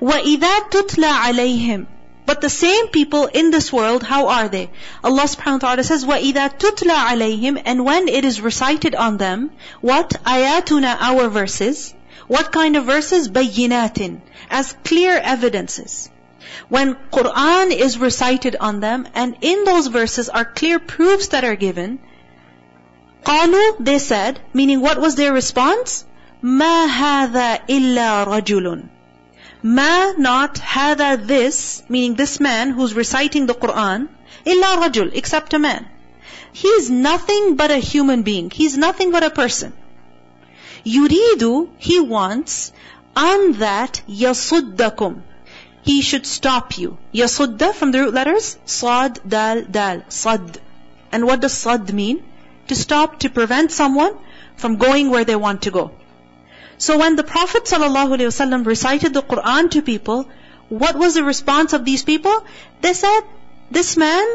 وَإِذَا تُتْلَى عَلَيْهِمْ But the same people in this world, how are they? Allah subhanahu wa ta'ala says, وَإِذَا تُتْلَى عَلَيْهِمْ And when it is recited on them, what? آيَاتُنَا Our verses. What kind of verses? بَيِّنَاتٍ As clear evidences. When Quran is recited on them, and in those verses are clear proofs that are given, قالوا, they said, meaning what was their response? ما هذا إلا رجل Ma, not, hada, this, meaning this man who's reciting the Quran, illa rajul, except a man. He is nothing but a human being. He's nothing but a person. Yuridu, he wants, an that yasuddakum. He should stop you. Yasudda from the root letters, sad, dal, dal, sad. And what does sad mean? To stop, to prevent someone from going where they want to go. So when the Prophet ﷺ recited the Quran to people, what was the response of these people? They said, this man,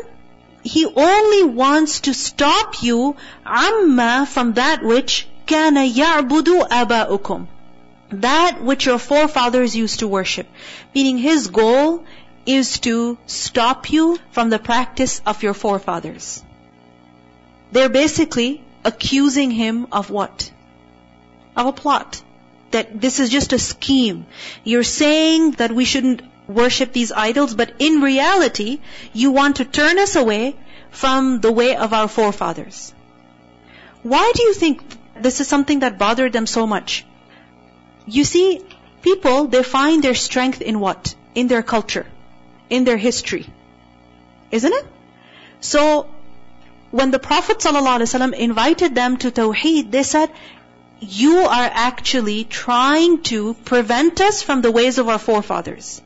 he only wants to stop you amma from that which kana ya'budu aba'ukum. That which your forefathers used to worship. Meaning his goal is to stop you from the practice of your forefathers. They're basically accusing him of what? Of a plot that this is just a scheme. You're saying that we shouldn't worship these idols, but in reality, you want to turn us away from the way of our forefathers. Why do you think this is something that bothered them so much? You see, people, they find their strength in what? In their culture, in their history. Isn't it? So, when the Prophet ﷺ invited them to Tawheed, they said, you are actually trying to prevent us from the ways of our forefathers.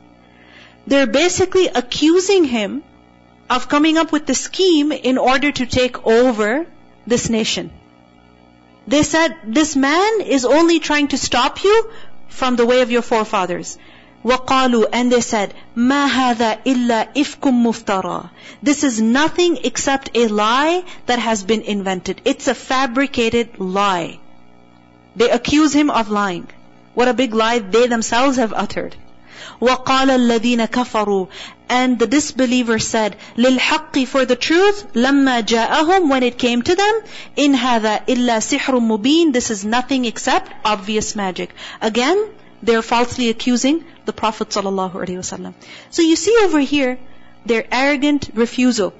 They're basically accusing him of coming up with the scheme in order to take over this nation. They said, this man is only trying to stop you from the way of your forefathers. وَقَالُوا And they said, مَا هَذَا إِلَّا إِفْكُم مُفْتَرَى This is nothing except a lie that has been invented. It's a fabricated lie. They accuse him of lying. What a big lie they themselves have uttered. وَقَالَ الَّذِينَ كَفَرُوا And the disbelievers said, لِلْحَقِّ For the truth, لَمَّا جَاءَهُمْ When it came to them, إِنْ هَذَا إِلَّا سِحْرٌ مُبِينٌ This is nothing except obvious magic. Again, they're falsely accusing the Prophet ﷺ. So you see over here, their arrogant refusal.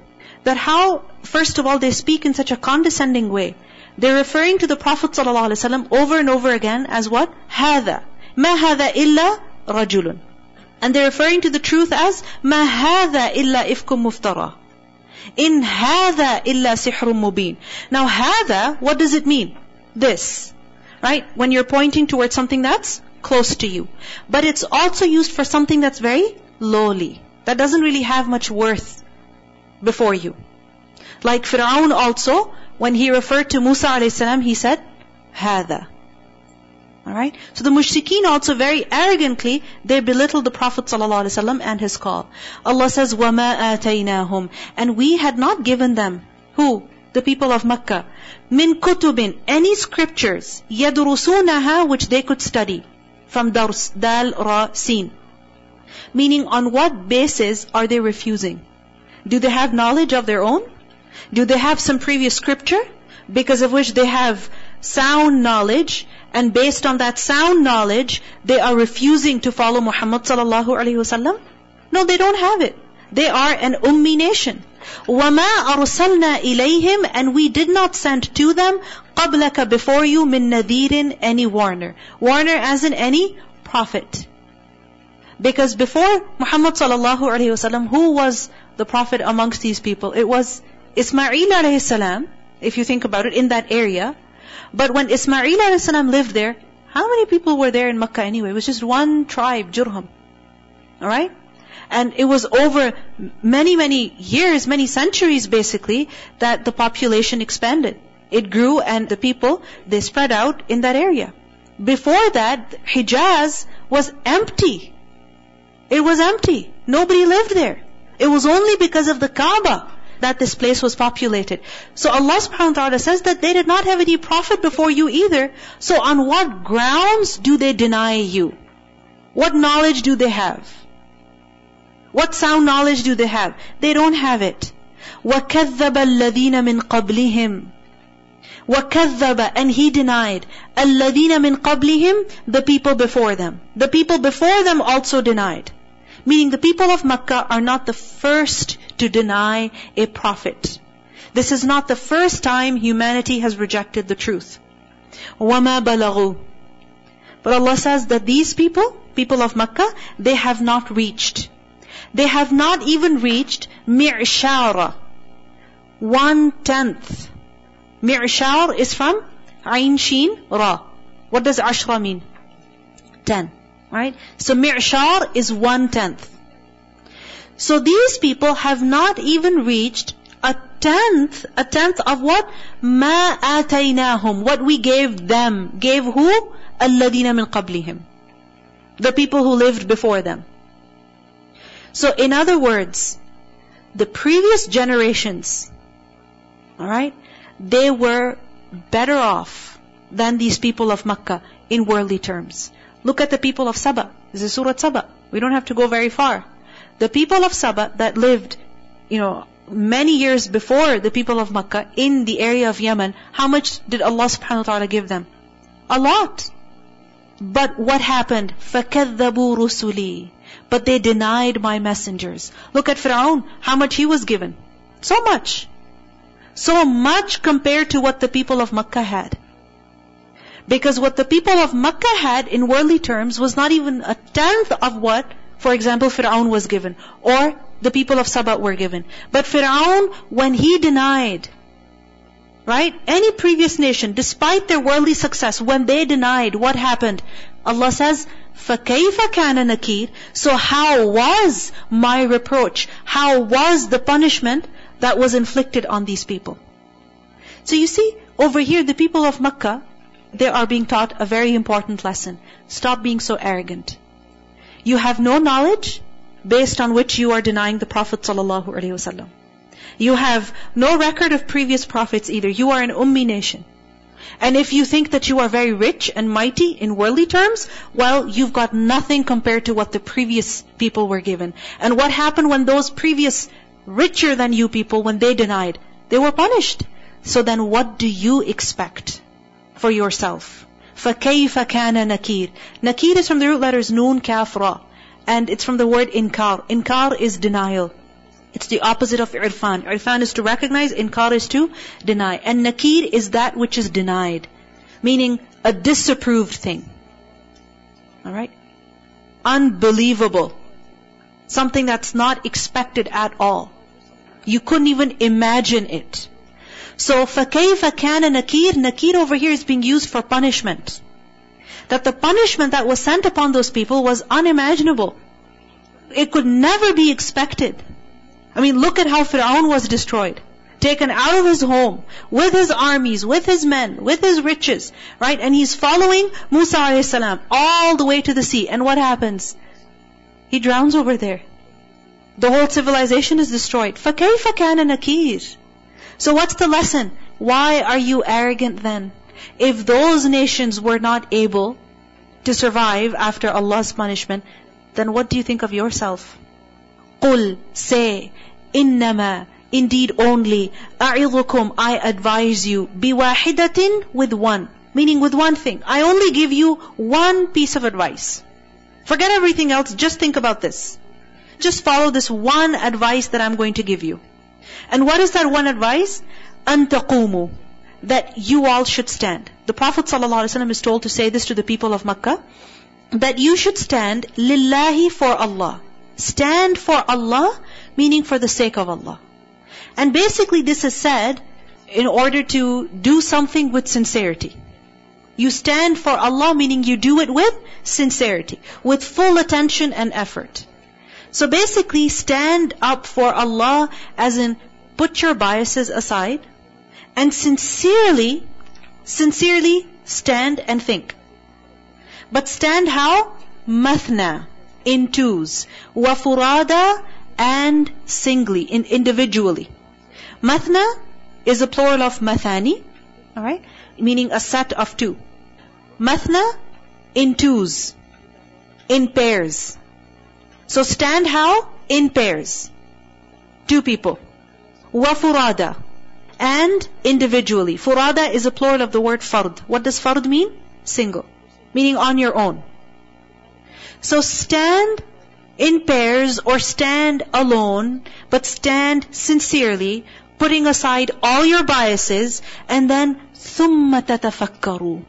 That how, first of all, they speak in such a condescending way. They're referring to the Prophet ﷺ over and over again as what? هذا. ما هذا إلا رجل. And they're referring to the truth as ما هذا إلا إفك مفترى. In هذا إلا سحر مبين. Now هذا, what does it mean? This. Right? When you're pointing towards something that's close to you. But it's also used for something that's very lowly. That doesn't really have much worth before you. Like Fir'aun also, when he referred to Musa a.s., he said, هذا. Alright? So the mushrikeen also very arrogantly, they belittled the Prophet ﷺ and his call. Allah says, وَمَا آتَيْنَاهُمْ And we had not given them, who? The people of Makkah. min kutubin Any scriptures, يَدْرُسُونَهَا Which they could study. From dars, dal, ra, sin. Meaning on what basis are they refusing? Do they have knowledge of their own? Do they have some previous scripture? Because of which they have sound knowledge, and based on that sound knowledge, they are refusing to follow Muhammad sallallahu alaihi wasallam? No, they don't have it. They are an ummi nation. وَمَا أَرْسَلْنَا إِلَيْهِمْ And we did not send to them قَبْلَكَ before you مِن نَذِيرٍ any warner. Warner as in any prophet. Because before Muhammad sallallahu alaihi wasallam, who was the prophet amongst these people? It was Ismail alayhi salam, if you think about it, in that area. But when Ismail alayhi salam lived there, how many people were there in Makkah anyway? It was just one tribe, Jurhum. Alright? And it was over many, many years, many centuries basically, that the population expanded. It grew and the people, they spread out in that area. Before that, Hijaz was empty. It was empty. Nobody lived there. It was only because of the Kaaba that this place was populated. So Allah subhanahu wa ta'ala says that they did not have any prophet before you either. So on what grounds do they deny you? What knowledge do they have? What sound knowledge do they have? They don't have it. وَكَذَّبَ الَّذِينَ مِنْ قَبْلِهِمْ وَكَذَّبَ And he denied. الَّذِينَ مِنْ قَبْلِهِمْ The people before them. The people before them also denied. Meaning the people of Makkah are not the first to deny a prophet. This is not the first time humanity has rejected the truth. وَمَا بَلَغُوا But Allah says that these people, people of Makkah, they have not reached. They have not even reached mi'shara. One tenth. Mi'shar is from Ain Sheen Ra. What does Ashra mean? Ten. Right? So mi'shar is one tenth. So these people have not even reached a tenth, a tenth of what? Ma ataynahum. What we gave them. Gave who? Alladina min qablihim. The people who lived before them. So in other words, the previous generations, alright, they were better off than these people of Makkah in worldly terms. Look at the people of Saba. This is Surah Saba. We don't have to go very far. The people of Saba that lived, you know, many years before the people of Makkah in the area of Yemen, how much did Allah subhanahu wa ta'ala give them? A lot. But what happened? فَكَذَّبُوا رُسُلِي But they denied my messengers. Look at Fir'aun, how much he was given. So much. So much compared to what the people of Makkah had. Because what the people of Makkah had in worldly terms was not even a tenth of what, for example, Fir'aun was given. Or the people of Saba were given. But Fir'aun, when he denied, right? Any previous nation, despite their worldly success, when they denied, what happened? Allah says, فَكَيْفَ كَانَ نَكِيرٌ So how was my reproach? How was the punishment that was inflicted on these people? So you see, over here, the people of Makkah, they are being taught a very important lesson. Stop being so arrogant. You have no knowledge, based on which you are denying the Prophet ﷺ. You have no record of previous prophets either. You are an ummi nation. And if you think that you are very rich and mighty in worldly terms, well, you've got nothing compared to what the previous people were given. And what happened when those previous richer than you people, when they denied? They were punished. So then what do you expect for yourself? فَكَيْفَ كَانَ نَكِيرٌ Nakir is from the root letters Noon, Kaf, Ra and it's from the word inkar. Inkar is denial. It's the opposite of irfan. Irfan is to recognize, inkar is to deny. And nakir is that which is denied. Meaning a disapproved thing. Alright? Unbelievable. Something that's not expected at all. You couldn't even imagine it. So, فَكَيْفَ كَانَ nakir? Nakir over here is being used for punishment that the punishment that was sent upon those people was unimaginable. It could never be expected. I mean, look at how Fir'aun was destroyed. Taken out of his home, with his armies, with his men, with his riches, right? And he's following Musa a.s. all the way to the sea. And what happens? He drowns over there. The whole civilization is destroyed. فَكَيْفَ كَانَ نَكِيرٌ So what's the lesson? Why are you arrogant then? If those nations were not able to survive after Allah's punishment, then what do you think of yourself? قُل Say, إِنَّمَا Indeed only, أَعِظُكُمْ I advise you, بِوَاحِدَةٍ With one. Meaning with one thing. I only give you one piece of advice. Forget everything else, just think about this. Just follow this one advice that I'm going to give you. And what is that one advice? Antaqumu. That you all should stand. The Prophet ﷺ is told to say this to the people of Makkah. That you should stand lillahi for Allah. Stand for Allah, meaning for the sake of Allah. And basically this is said in order to do something with sincerity. You stand for Allah, meaning you do it with sincerity, with full attention and effort. So basically, stand up for Allah as in put your biases aside, and sincerely, sincerely stand and think. But stand how? Mathna, in twos. Wafurada, and singly, in individually. Mathna is a plural of mathani, alright? Meaning a set of two. Mathna, in twos. in pairs. So stand how? In pairs. Two people. وَفُرَادَى And individually. Furada is a plural of the word fard. What does fard mean? Single. Meaning on your own. So stand in pairs or stand alone, but stand sincerely, putting aside all your biases, and then ثُمَّ تَتَفَكَّرُوا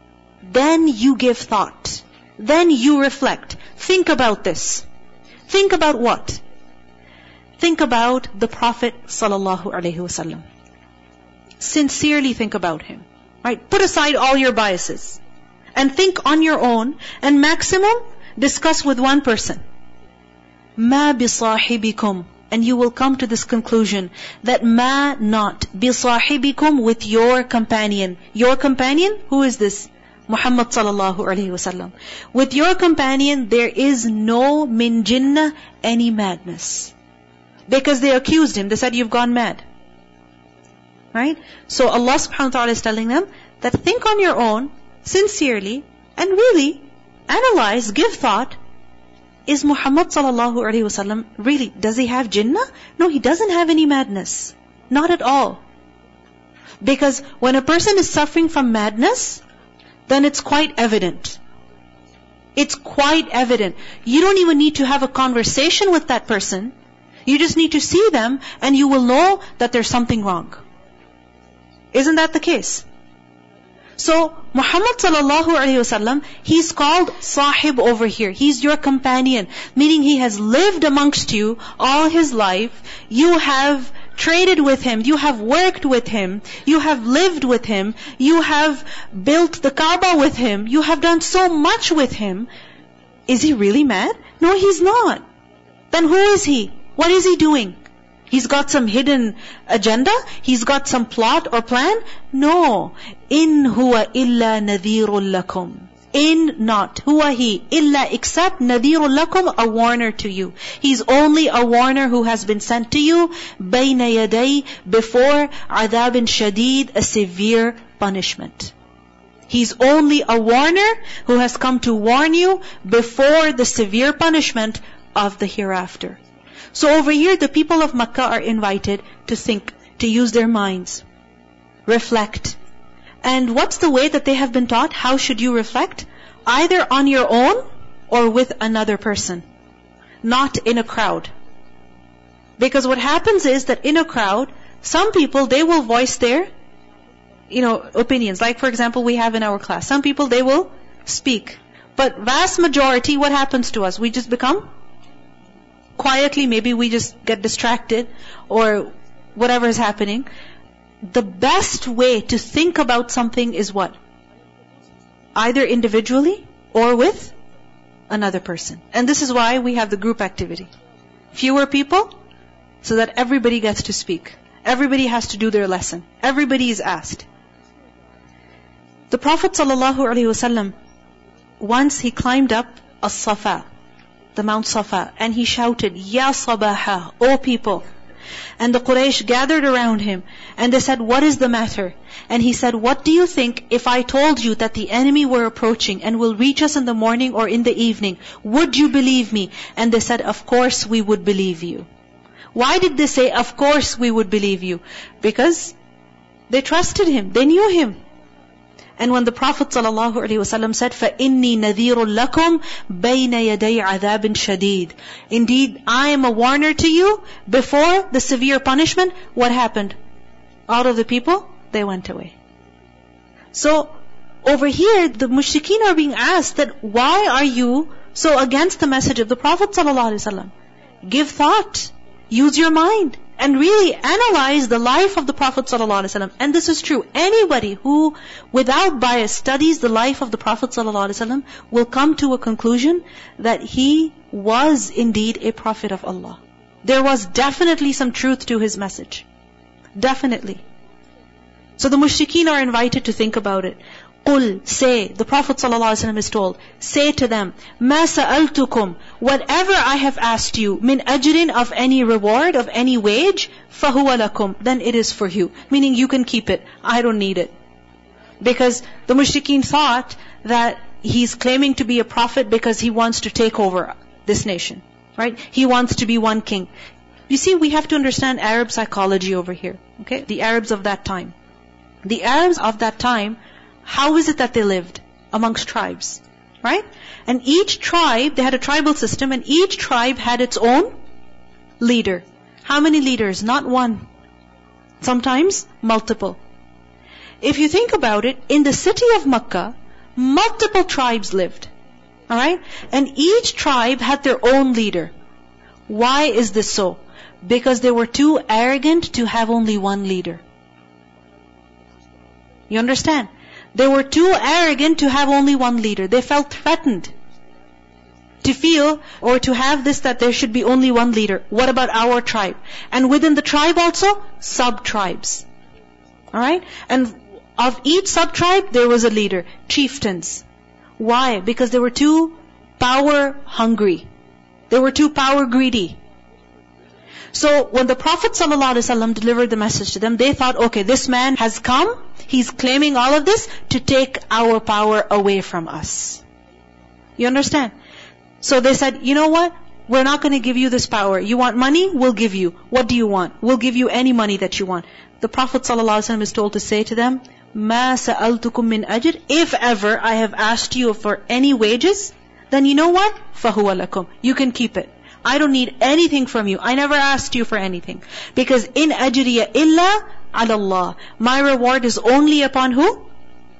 Then you give thought. Then you reflect. Think about this. Think about what? Think about the Prophet sallallahu Sincerely think about him. Right? Put aside all your biases and think on your own and maximum discuss with one person. Ma bisahibikum. And you will come to this conclusion that ma not bisahibikum with your companion. Your companion? Who is this? Muhammad sallallahu alayhi wasallam. With your companion, there is no min jinnah, any madness. Because they accused him. They said, you've gone mad. Right? So Allah subhanahu wa ta'ala is telling them that think on your own, sincerely, and really analyze, give thought, is Muhammad sallallahu alaihi wasallam really, does he have jinnah? No, he doesn't have any madness. Not at all. Because when a person is suffering from madness, then it's quite evident. It's quite evident. You don't even need to have a conversation with that person. You just need to see them and you will know that there's something wrong. Isn't that the case? So Muhammad sallallahu alaihi wasallam, he's called sahib over here. He's your companion, meaning he has lived amongst you all his life. You have traded with him, you have worked with him, you have lived with him, you have built the Kaaba with him, you have done so much with him. Is he really mad? No, he's not. Then who is he? What is he doing? He's got some hidden agenda? He's got some plot or plan? No. In huwa illa nadhirul lakum. In not. Huwa he. Illa except nadhirul lakum, a warner to you. He's only a warner who has been sent to you, bayna yaday, before adabin shadid, a severe punishment. He's only a warner who has come to warn you before the severe punishment of the hereafter. So over here, the people of Makkah are invited to think, to use their minds, reflect. And what's the way that they have been taught? How should you reflect? Either on your own or with another person. Not in a crowd. Because what happens is that in a crowd, some people, they will voice their, you know, opinions. Like for example, we have in our class. Some people, they will speak. But vast majority, what happens to us? We just become quietly, maybe we just get distracted or whatever is happening. The best way to think about something is what? Either individually or with another person. And this is why we have the group activity. Fewer people, so that everybody gets to speak. Everybody has to do their lesson. Everybody is asked. The Prophet ﷺ, once he climbed up a Safa the Mount Safa, and he shouted, Ya Sabaha, O people. And the Quraysh gathered around him, and they said, What is the matter? And he said, What do you think if I told you that the enemy were approaching and will reach us in the morning or in the evening? Would you believe me? And they said, Of course we would believe you. Why did they say, Of course we would believe you? Because they trusted him, they knew him. And when the Prophet ﷺ said, فَإِنِّي نَذِيرٌ لَكُمْ بَيْنَ يَدَيْ عَذَابٍ شَدِيدٍ Indeed, I am a warner to you before the severe punishment. What happened? Out of the people, they went away. So, over here, the mushrikeen are being asked that why are you so against the message of the Prophet ﷺ? Give thought. Use your mind and really analyze the life of the Prophet ﷺ. And this is true. Anybody who, without bias, studies the life of the Prophet ﷺ will come to a conclusion that he was indeed a Prophet of Allah. There was definitely some truth to his message. Definitely. So the mushrikeen are invited to think about it. Qul, say, the Prophet ﷺ is told, say to them, مَا سَأَلْتُكُمْ Whatever I have asked you, min ajrin of any reward, of any wage, فَهُوَ لَكُمْ Then it is for you. Meaning you can keep it. I don't need it. Because the mushrikeen thought that he's claiming to be a prophet because he wants to take over this nation. Right? He wants to be one king. You see, we have to understand Arab psychology over here. Okay? The Arabs of that time. The Arabs of that time, how is it that they lived? Amongst tribes. Right? And each tribe, they had a tribal system, and each tribe had its own leader. How many leaders? Not one. Sometimes multiple. If you think about it, in the city of Makkah, multiple tribes lived. Alright? And each tribe had their own leader. Why is this so? Because they were too arrogant to have only one leader. You understand? They were too arrogant to have only one leader. They felt threatened to feel or to have this that there should be only one leader. What about our tribe? And within the tribe also, sub-tribes. Alright? And of each sub-tribe, there was a leader. Chieftains. Why? Because they were too power hungry. They were too power greedy. So when the Prophet ﷺ delivered the message to them, they thought, okay, this man has come, he's claiming all of this to take our power away from us. You understand? So they said, you know what? We're not going to give you this power. You want money? We'll give you. What do you want? We'll give you any money that you want. The Prophet ﷺ is told to say to them, مَا سَأَلْتُكُم مِّنْ أَجْرٍ If ever I have asked you for any wages, then you know what? فَهُوَ لَكُمْ You can keep it. I don't need anything from you. I never asked you for anything. Because in ajriya illa ala Allah. My reward is only upon who?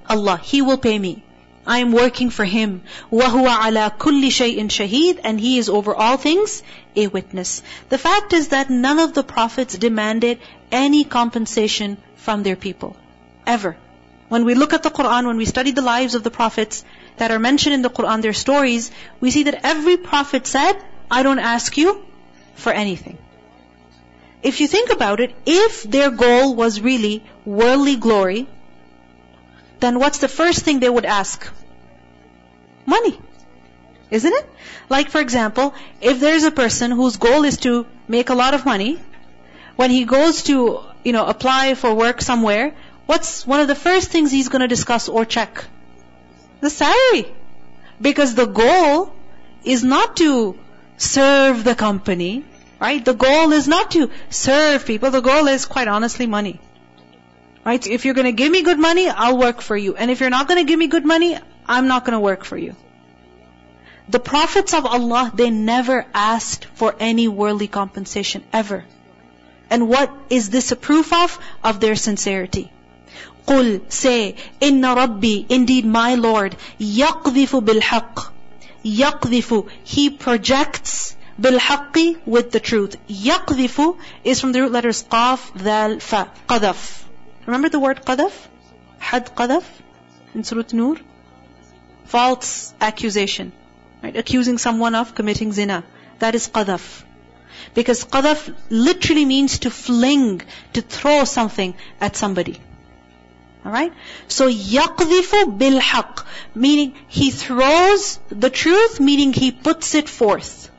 Allah. He will pay me. I am working for Him. وَهُوَ عَلَى كُلِّ شَيْءٍ شَهِيدٍ And He is over all things a witness. The fact is that none of the prophets demanded any compensation from their people. Ever. When we look at the Quran, when we study the lives of the prophets that are mentioned in the Quran, their stories, we see that every prophet said, I don't ask you for anything. If you think about it, if their goal was really worldly glory, then what's the first thing they would ask? Money. Isn't it? Like for example, if there's a person whose goal is to make a lot of money, when he goes to, you know, apply for work somewhere, what's one of the first things he's going to discuss or check? The salary. Because the goal is not to serve the company, right? The goal is not to serve people. The goal is quite honestly money. Right? If you're going to give me good money, I'll work for you. And if you're not going to give me good money, I'm not going to work for you. The prophets of Allah, they never asked for any worldly compensation, ever. And what is this a proof of? Of their sincerity. قُل Say, إِنَّ رَبِّي Indeed my Lord, يَقْذِفُ بِالْحَقِّ يَقْذِفُ He projects بِالْحَقِّ with the truth. يَقْذِفُ is from the root letters قاف, ذال, fa, قذف. Remember the word qadaf? Had qadaf in Surah Nur? False accusation. Right? Accusing someone of committing zina. That is qadaf. Because qadaf literally means to fling, to throw something at somebody. Alright? So يَقْذِفُ بِالْحَقِّ Meaning, he throws the truth, meaning he puts it forth.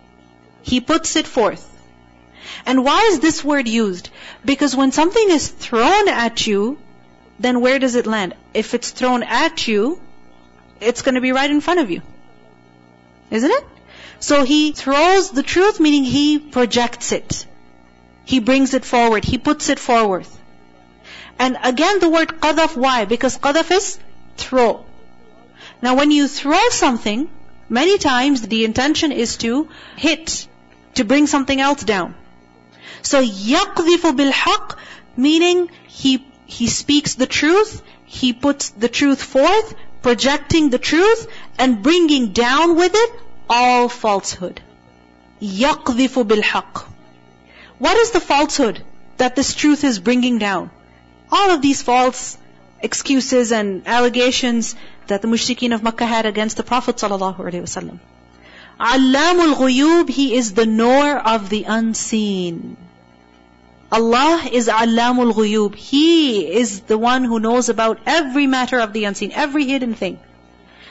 He puts it forth. And why is this word used? Because when something is thrown at you, then where does it land? If it's thrown at you, it's going to be right in front of you. Isn't it? So he throws the truth, meaning he projects it. He brings it forward. He puts it forward. And again the word qadaf, why? Because qadaf is throw. Now when you throw something, many times the intention is to hit, to bring something else down. So يَقْذِفُ بِالْحَقِّ meaning he, he speaks the truth, he puts the truth forth, projecting the truth, and bringing down with it all falsehood. يَقْذِفُ بِالْحَقِّ What is the falsehood that this truth is bringing down? All of these false excuses and allegations that the mushrikeen of Makkah had against the Prophet ﷺ. Allamul ghuyub, he is the knower of the unseen. Allah is Allamul Ghuyub. He is the one who knows about every matter of the unseen, every hidden thing.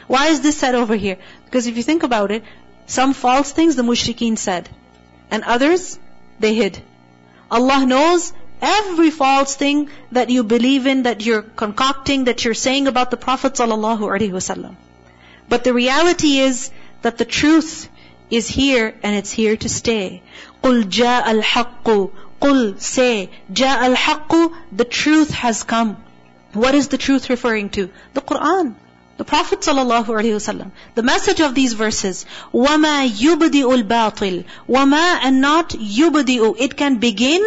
Why is this said over here? Because if you think about it, some false things the mushrikeen said, and others they hid. Allah knows every false thing that you believe in, that you're concocting, that you're saying about the Prophet ﷺ. But the reality is that the truth is here and it's here to stay. قُلْ جَاءَ الْحَقُّ قُلْ say, جَاءَ الْحَقُّ The truth has come. What is the truth referring to? The Quran. The Prophet ﷺ, the message of these verses, وَمَا يُبْدِئُ الْبَاطِلِ وَمَا and not يُبْدِئُ It can begin,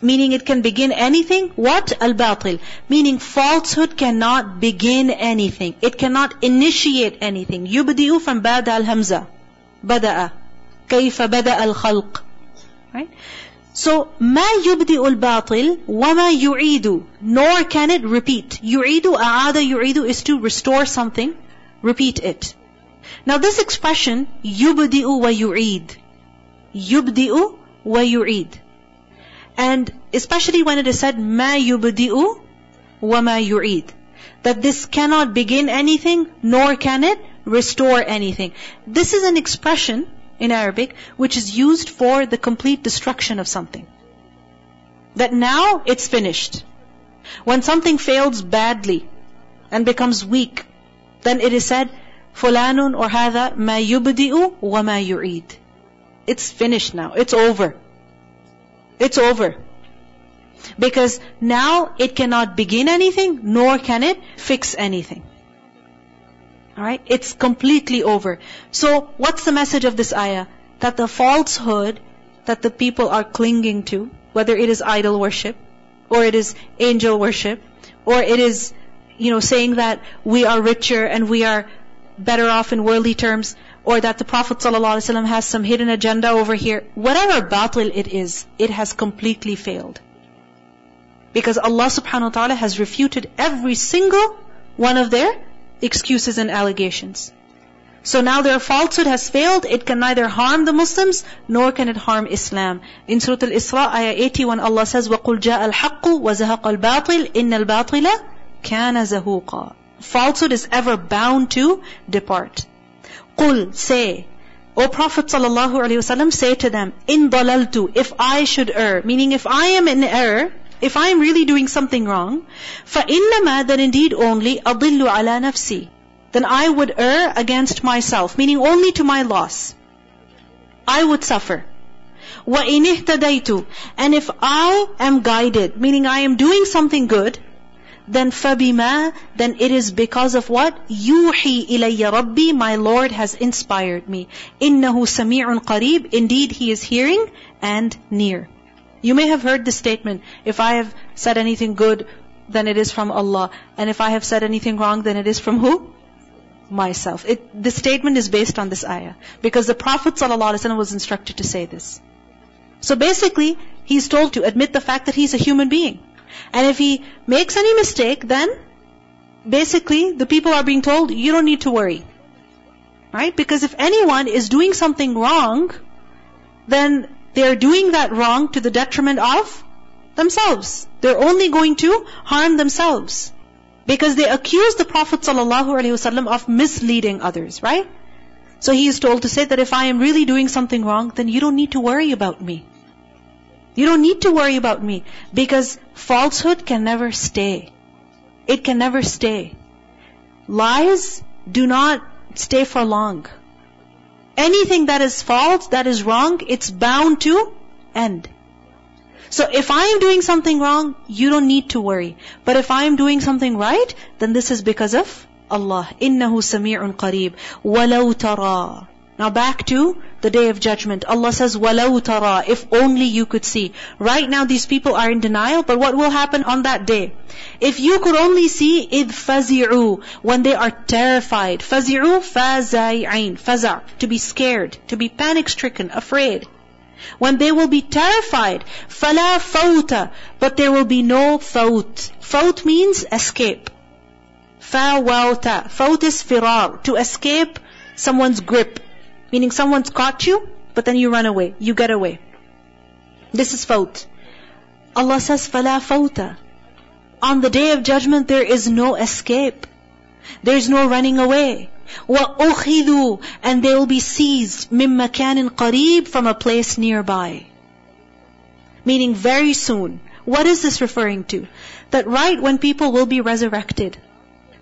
meaning it can begin anything. What? Al-batil. Meaning falsehood cannot begin anything. It cannot initiate anything. Yubdi'u from bada al-hamza. Bada'a. Kayfa bada'a al-khalq. Right? So, ma yubdi'u al-batil wa ma yu'idu. Nor can it repeat. Yu'idu, a'ada yu'idu is to restore something, repeat it. Now this expression, yubdi'u wa yu'id. Yubdi'u wa yu'id. And especially when it is said, ma yubdi'u wa ma yu'id. That this cannot begin anything, nor can it restore anything. This is an expression in Arabic which is used for the complete destruction of something. That now it's finished. When something fails badly and becomes weak, then it is said, Fulanun or Hada ma yubdi'u wa ma. It's finished now. It's over. It's over. Because now it cannot begin anything, nor can it fix anything. Alright? It's completely over. So, what's the message of this ayah? That the falsehood that the people are clinging to, whether it is idol worship, or it is angel worship, or it is, you know, saying that we are richer and we are better off in worldly terms, or that the Prophet ﷺ has some hidden agenda over here, whatever batil it is, it has completely failed. Because Allah subhanahu wa ta'ala has refuted every single one of their excuses and allegations. So now their falsehood has failed, it can neither harm the Muslims, nor can it harm Islam. In Surah Al-Isra, ayah 81, Allah says, وَقُلْ جَاءَ الْحَقُّ وَزَهَقَ الْبَاطِلِ إِنَّ الْبَاطِلَ كَانَ زَهُوقًا Falsehood is ever bound to depart. قُلْ Say, O Prophet ﷺ, say to them, In dalaltu, if I should err, meaning if I am in error, if I am really doing something wrong, فَإِنَّمَا Then indeed only أَضِلُّ عَلَى نَفْسِي Then I would err against myself, meaning only to my loss. I would suffer. وَإِنِ اهْتَدَيْتُ And if I am guided, meaning I am doing something good, then فَبِمَا Then it is because of what? يُوحِي إِلَيَّ رَبِّي My Lord has inspired me. إِنَّهُ سَمِيعٌ قَرِيبٌ Indeed, He is hearing and near. You may have heard this statement, if I have said anything good, then it is from Allah. And if I have said anything wrong, then it is from who? Myself. It, the statement is based on this ayah. Because the Prophet ﷺ was instructed to say this. So basically, he's told to admit the fact that he's a human being. And if he makes any mistake, then basically the people are being told, you don't need to worry. Right? Because if anyone is doing something wrong, then they are doing that wrong to the detriment of themselves. They're only going to harm themselves. Because they accuse the Prophet ﷺ of misleading others, right? So he is told to say that if I am really doing something wrong, then you don't need to worry about me. You don't need to worry about me. Because falsehood can never stay. It can never stay. Lies do not stay for long. Anything that is false, that is wrong, it's bound to end. So if I am doing something wrong, you don't need to worry. But if I am doing something right, then this is because of Allah. إِنَّهُ سَمِيعٌ قَرِيبٌ وَلَوْ تَرَى now back to the day of judgment. Allah says, وَلَوْ تَرَى If only you could see. Right now these people are in denial, but what will happen on that day? If you could only see, إِذْ فَزِعُوا When they are terrified. فَزِعُوا فَزَيْعِينَ فَزَع To be scared, to be panic-stricken, afraid. When they will be terrified, فَلَا فَوْتَ But there will be no faut. Faut means escape. فَوَوْتَ Faut is firar, to escape someone's grip. Meaning someone's caught you, but then you run away. You get away. This is fawt. Allah says, فَلَا فَوْتَ On the day of judgment, there is no escape. There is no running away. وَأُخِذُوا And they will be seized مِمْ مَكَانٍ قَرِيب From a place nearby. Meaning very soon. What is this referring to? That right when people will be resurrected,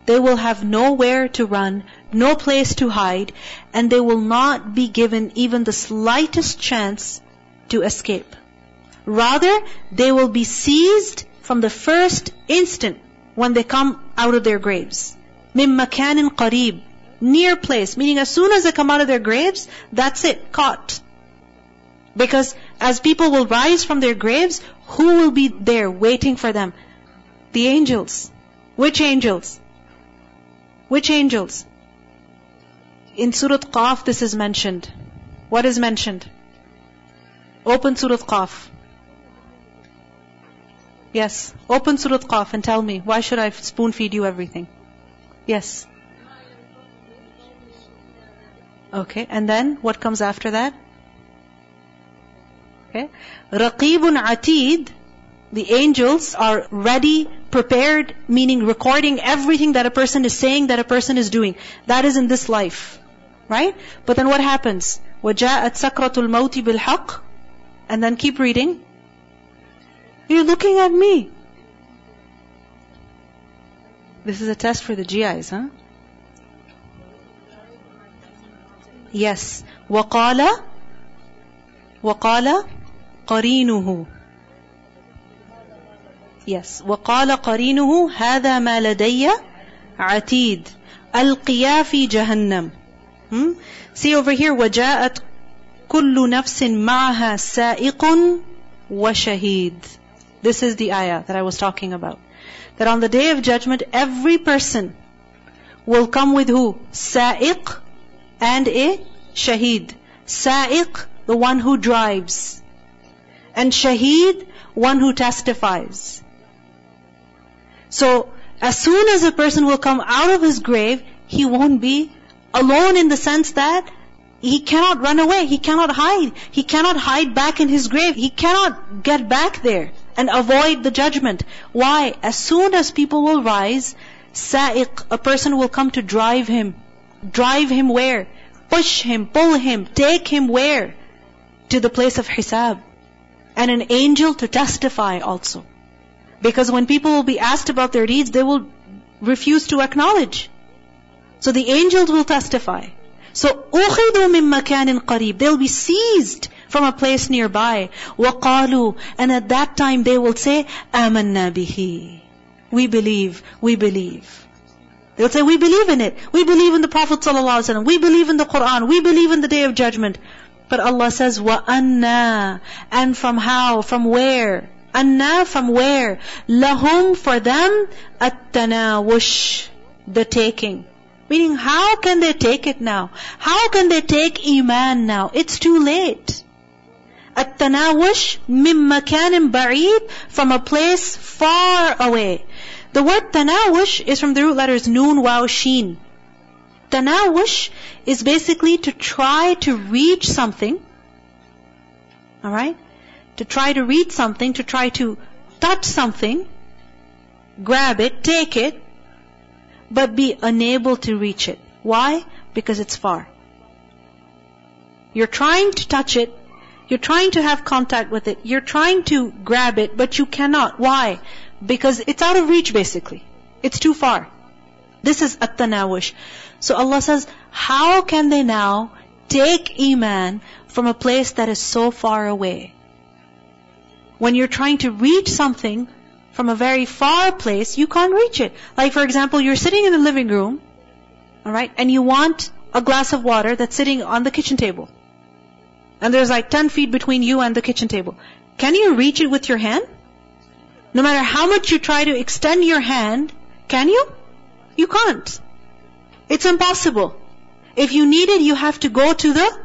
they will have nowhere to run, no place to hide, and they will not be given even the slightest chance to escape. Rather, they will be seized from the first instant when they come out of their graves. مِن مَكَانٍ قَرِيب Near place, meaning as soon as they come out of their graves, that's it, caught. Because as people will rise from their graves, who will be there waiting for them? The angels. Which angels? Which angels? In Surah Qaf this is mentioned. What is mentioned? Open Surah Qaf. Yes. Open Surah Qaf and tell me, why should I spoon feed you everything? Yes. Okay, and then what comes after that? Okay. Raqibun Atid, the angels are ready, prepared, meaning recording everything that a person is saying, that a person is doing. That is in this life. Right? But then what happens? وَجَاءَتْ سَكْرَةُ الْمَوْتِ بِالْحَقِّ And then keep reading. You're looking at me. This is a test for the GIs, huh? Yes. وقال وقال قرينه Yes. وقال قرينه هذا ما لدي عتيد القيا في جهنم hmm? See over here وجاءت كل نفس معها سائق وشهيد This is the ayah that I was talking about. That on the day of judgment, every person will come with who? Sa'iq and a shaheed. Sa'iq, the one who drives. And shaheed, one who testifies. So, as soon as a person will come out of his grave, he won't be alone in the sense that he cannot run away, he cannot hide, he cannot hide back in his grave, he cannot get back there and avoid the judgment. Why? As soon as people will rise, sa'iq, a person will come to drive him. Drive him where? Push him, pull him, take him where? To the place of hisab. And an angel to testify also. Because when people will be asked about their deeds, they will refuse to acknowledge. So the angels will testify. So, أُخِذُوا مِن مَكَانٍ قَرِيب. They'll be seized from a place nearby. وَقَالُوا And at that time they will say, آمَنَّا بِهِ We believe, we believe. They'll say, we believe in it. We believe in the Prophet ﷺ. We believe in the Quran. We believe in the Day of Judgment. But Allah says, وَأَنَّا And from how? From where? Anna from where? Lahum for them, at-tanawush, the taking. Meaning, how can they take it now? How can they take Iman now? It's too late. At-tanawush mim ba'id from a place far away. The word tanawush is from the root letters noon, waw, sheen. Tanawush is basically to try to reach something. Alright? To try to reach something, to try to touch something, grab it, take it, but be unable to reach it. Why? Because it's far. You're trying to touch it, you're trying to have contact with it. You're trying to grab it, but you cannot. Why? Because it's out of reach basically. It's too far. This is at-tanawush. So Allah says, how can they now take Iman from a place that is so far away? When you're trying to reach something from a very far place, you can't reach it. Like for example, you're sitting in the living room, alright, and you want a glass of water that's sitting on the kitchen table. And there's like 10 feet between you and the kitchen table. Can you reach it with your hand? No matter how much you try to extend your hand, can you? You can't. It's impossible. If you need it, you have to go to the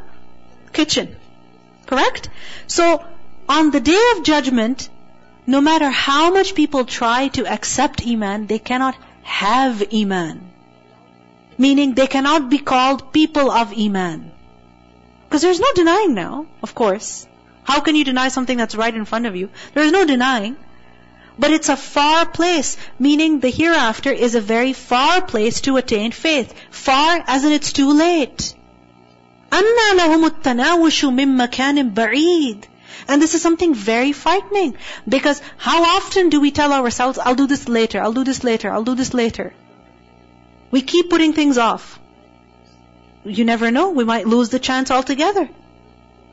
kitchen. Correct? So, on the day of judgment, no matter how much people try to accept Iman, they cannot have Iman. Meaning they cannot be called people of Iman. Because there's no denying now, of course. How can you deny something that's right in front of you? There is no denying. But it's a far place, meaning the hereafter is a very far place to attain faith. Far as in it's too late. أَنَّا لَهُمُ التَّنَاوُشُ مِن مَكَانٍ بَعِيدٍ and this is something very frightening. Because how often do we tell ourselves, I'll do this later, I'll do this later, I'll do this later. We keep putting things off. you never know, we might lose the chance altogether.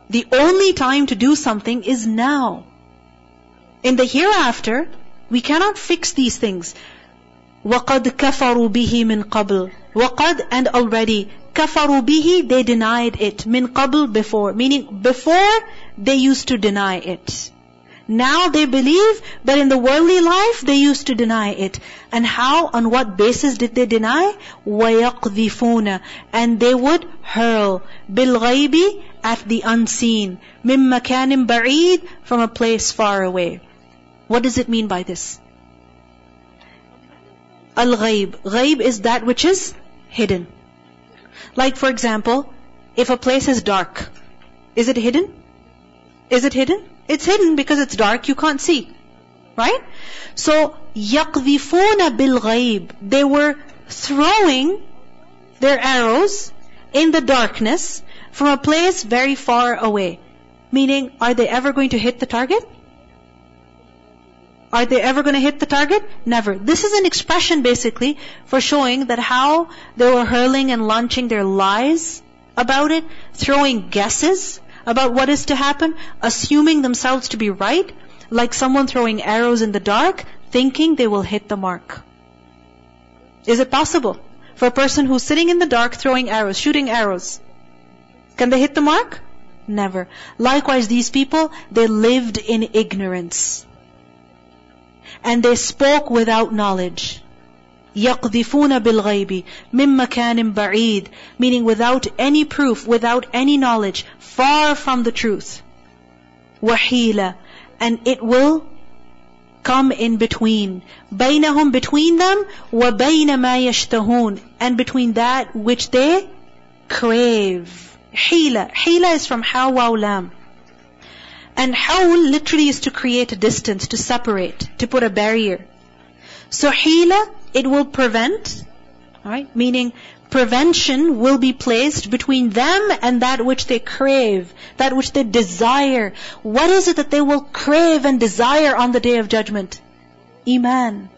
The only time to do something is now. In the hereafter, we cannot fix these things. وَقَدْ كَفَرُوا بِهِ مِنْ قَبْلِ وَقَدْ and already كَفَرُوا بِهِ they denied it مِنْ قَبْل before meaning before they used to deny it now they believe, but in the worldly life they used to deny it. And how, on what basis did they deny? وَيَقْذِفُونَ And they would hurl بِالْغَيْبِ at the unseen. مِن مَكَانٍ بَعِيد From a place far away. What does it mean by this? Al-Ghaib. Ghaib is that which is hidden. Like for example, if a place is dark, is it hidden? Is it hidden? It's hidden because it's dark, you can't see. Right? So, يَقْذِفُونَ بِالْغَيْبِ They were throwing their arrows in the darkness from a place very far away. Meaning, are they ever going to hit the target? Are they ever going to hit the target? Never. This is an expression basically for showing that how they were hurling and launching their lies about it, throwing guesses, about what is to happen, assuming themselves to be right, like someone throwing arrows in the dark, thinking they will hit the mark. Is it possible for a person who's sitting in the dark throwing arrows, shooting arrows? Can they hit the mark? Never. Likewise, these people, they lived in ignorance And they spoke without knowledge. يَقْذِفُونَ بِالْغَيْبِ مِن مَكَانٍ بَعِيدٍ Meaning without any proof, without any knowledge, far from the truth. وَحِيلًا And it will come in between. بَيْنَهُمْ Between them, وَبَيْنَ مَا يَشْتَهُونَ And between that which they crave. Hila. Hila is from how wow lam. And hawl literally is to create a distance, to separate, to put a barrier. So hila it will prevent, right? Meaning prevention will be placed between them and that which they crave, that which they desire. What is it that they will crave and desire on the day of judgment? Iman.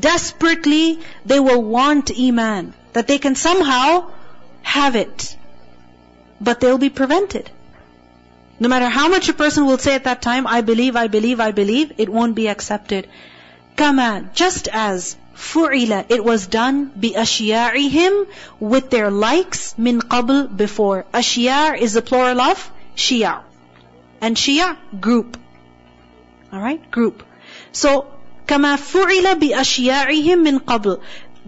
Desperately, they will want Iman. That they can somehow have it. But they'll be prevented. No matter how much a person will say at that time, I believe, I believe, I believe, it won't be accepted. Kama, just as fu'ila, it was done bi ashiyaihim with their likes min qabl before. Ashiyar is the plural of shia. And shia, group. Alright, group. So, kama fu'ila bi ashiyaihim min qabl.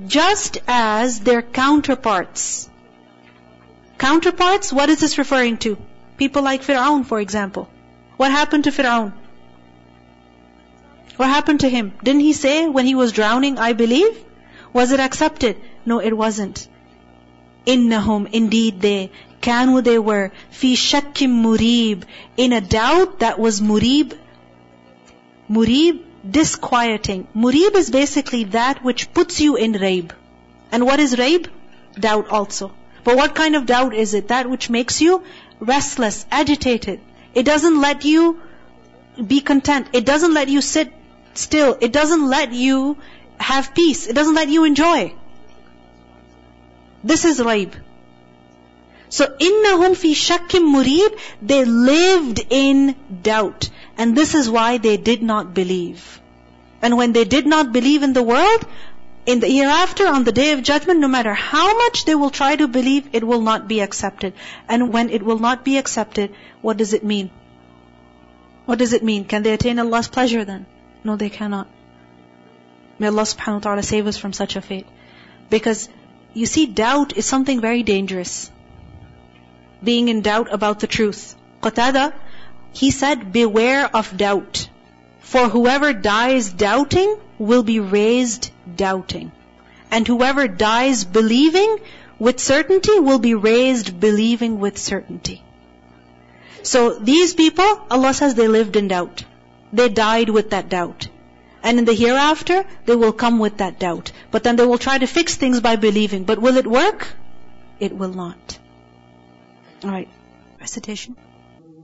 Just as their counterparts. Counterparts, what is this referring to? People like Fir'aun, for example. What happened to Fir'aun? What happened to him? Didn't he say when he was drowning, I believe? Was it accepted? No, it wasn't. Innahum, indeed they, kanu they were, fi shakkim murib, in a doubt that was murib. Murib, disquieting. Murib is basically that which puts you in raib. And what is raib? Doubt also. But what kind of doubt is it? That which makes you restless, agitated. It doesn't let you be content. It doesn't let you sit still, it doesn't let you have peace. It doesn't let you enjoy. This is raib. So, innahum fi shakkim murib, they lived in doubt. And this is why they did not believe. And when they did not believe in the world, in the hereafter, on the day of judgment, no matter how much they will try to believe, it will not be accepted. And when it will not be accepted, what does it mean? What does it mean? Can they attain Allah's pleasure then? No, they cannot. May Allah subhanahu wa ta'ala save us from such a fate. Because you see, doubt is something very dangerous. Being in doubt about the truth. Qatada, he said, beware of doubt. For whoever dies doubting will be raised doubting. And whoever dies believing with certainty will be raised believing with certainty. So these people, Allah says they lived in doubt. They died with that doubt. And in the hereafter, they will come with that doubt. But then they will try to fix things by believing. But will it work? It will not. Alright, recitation.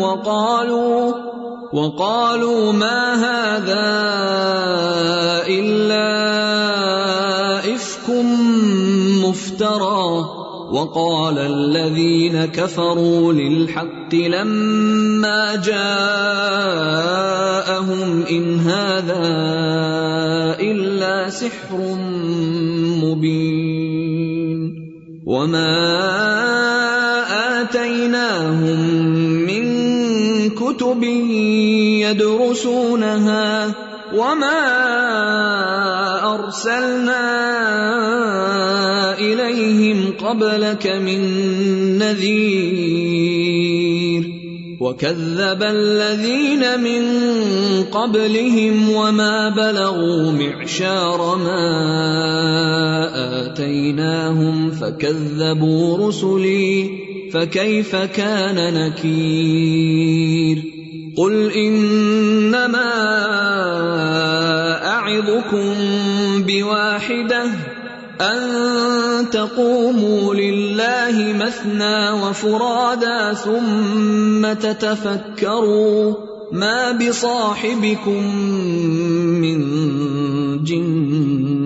وقالوا وقالوا ما هذا إلا إفك مفترى وقال الذين كفروا للحق لما جاءهم إن هذا إلا سحر مبين وما كتب يدرسونها وما ارسلنا اليهم قبلك من نذير وكذب الذين من قبلهم وما بلغوا معشار ما اتيناهم فكذبوا رسلي فكيف كان نكير قل إنما أعظكم بواحدة أن تقوموا لله مثنى وفرادا ثم تتفكروا ما بصاحبكم من جنه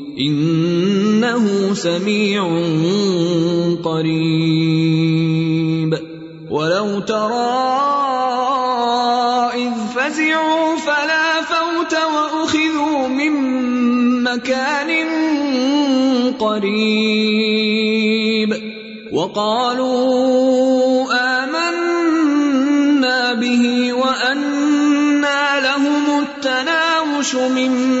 إنه سميع قريب. ولو ترى إذ فزعوا فلا فوت وأخذوا من مكان قريب. وقالوا آمنا به وأنى لهم التناوش من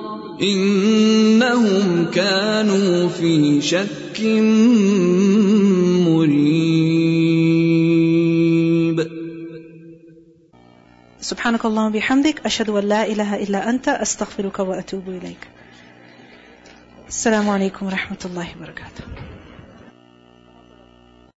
إنهم كانوا في شك مريب. سبحانك اللهم وبحمدك أشهد أن لا إله إلا أنت أستغفرك وأتوب إليك. السلام عليكم ورحمة الله وبركاته.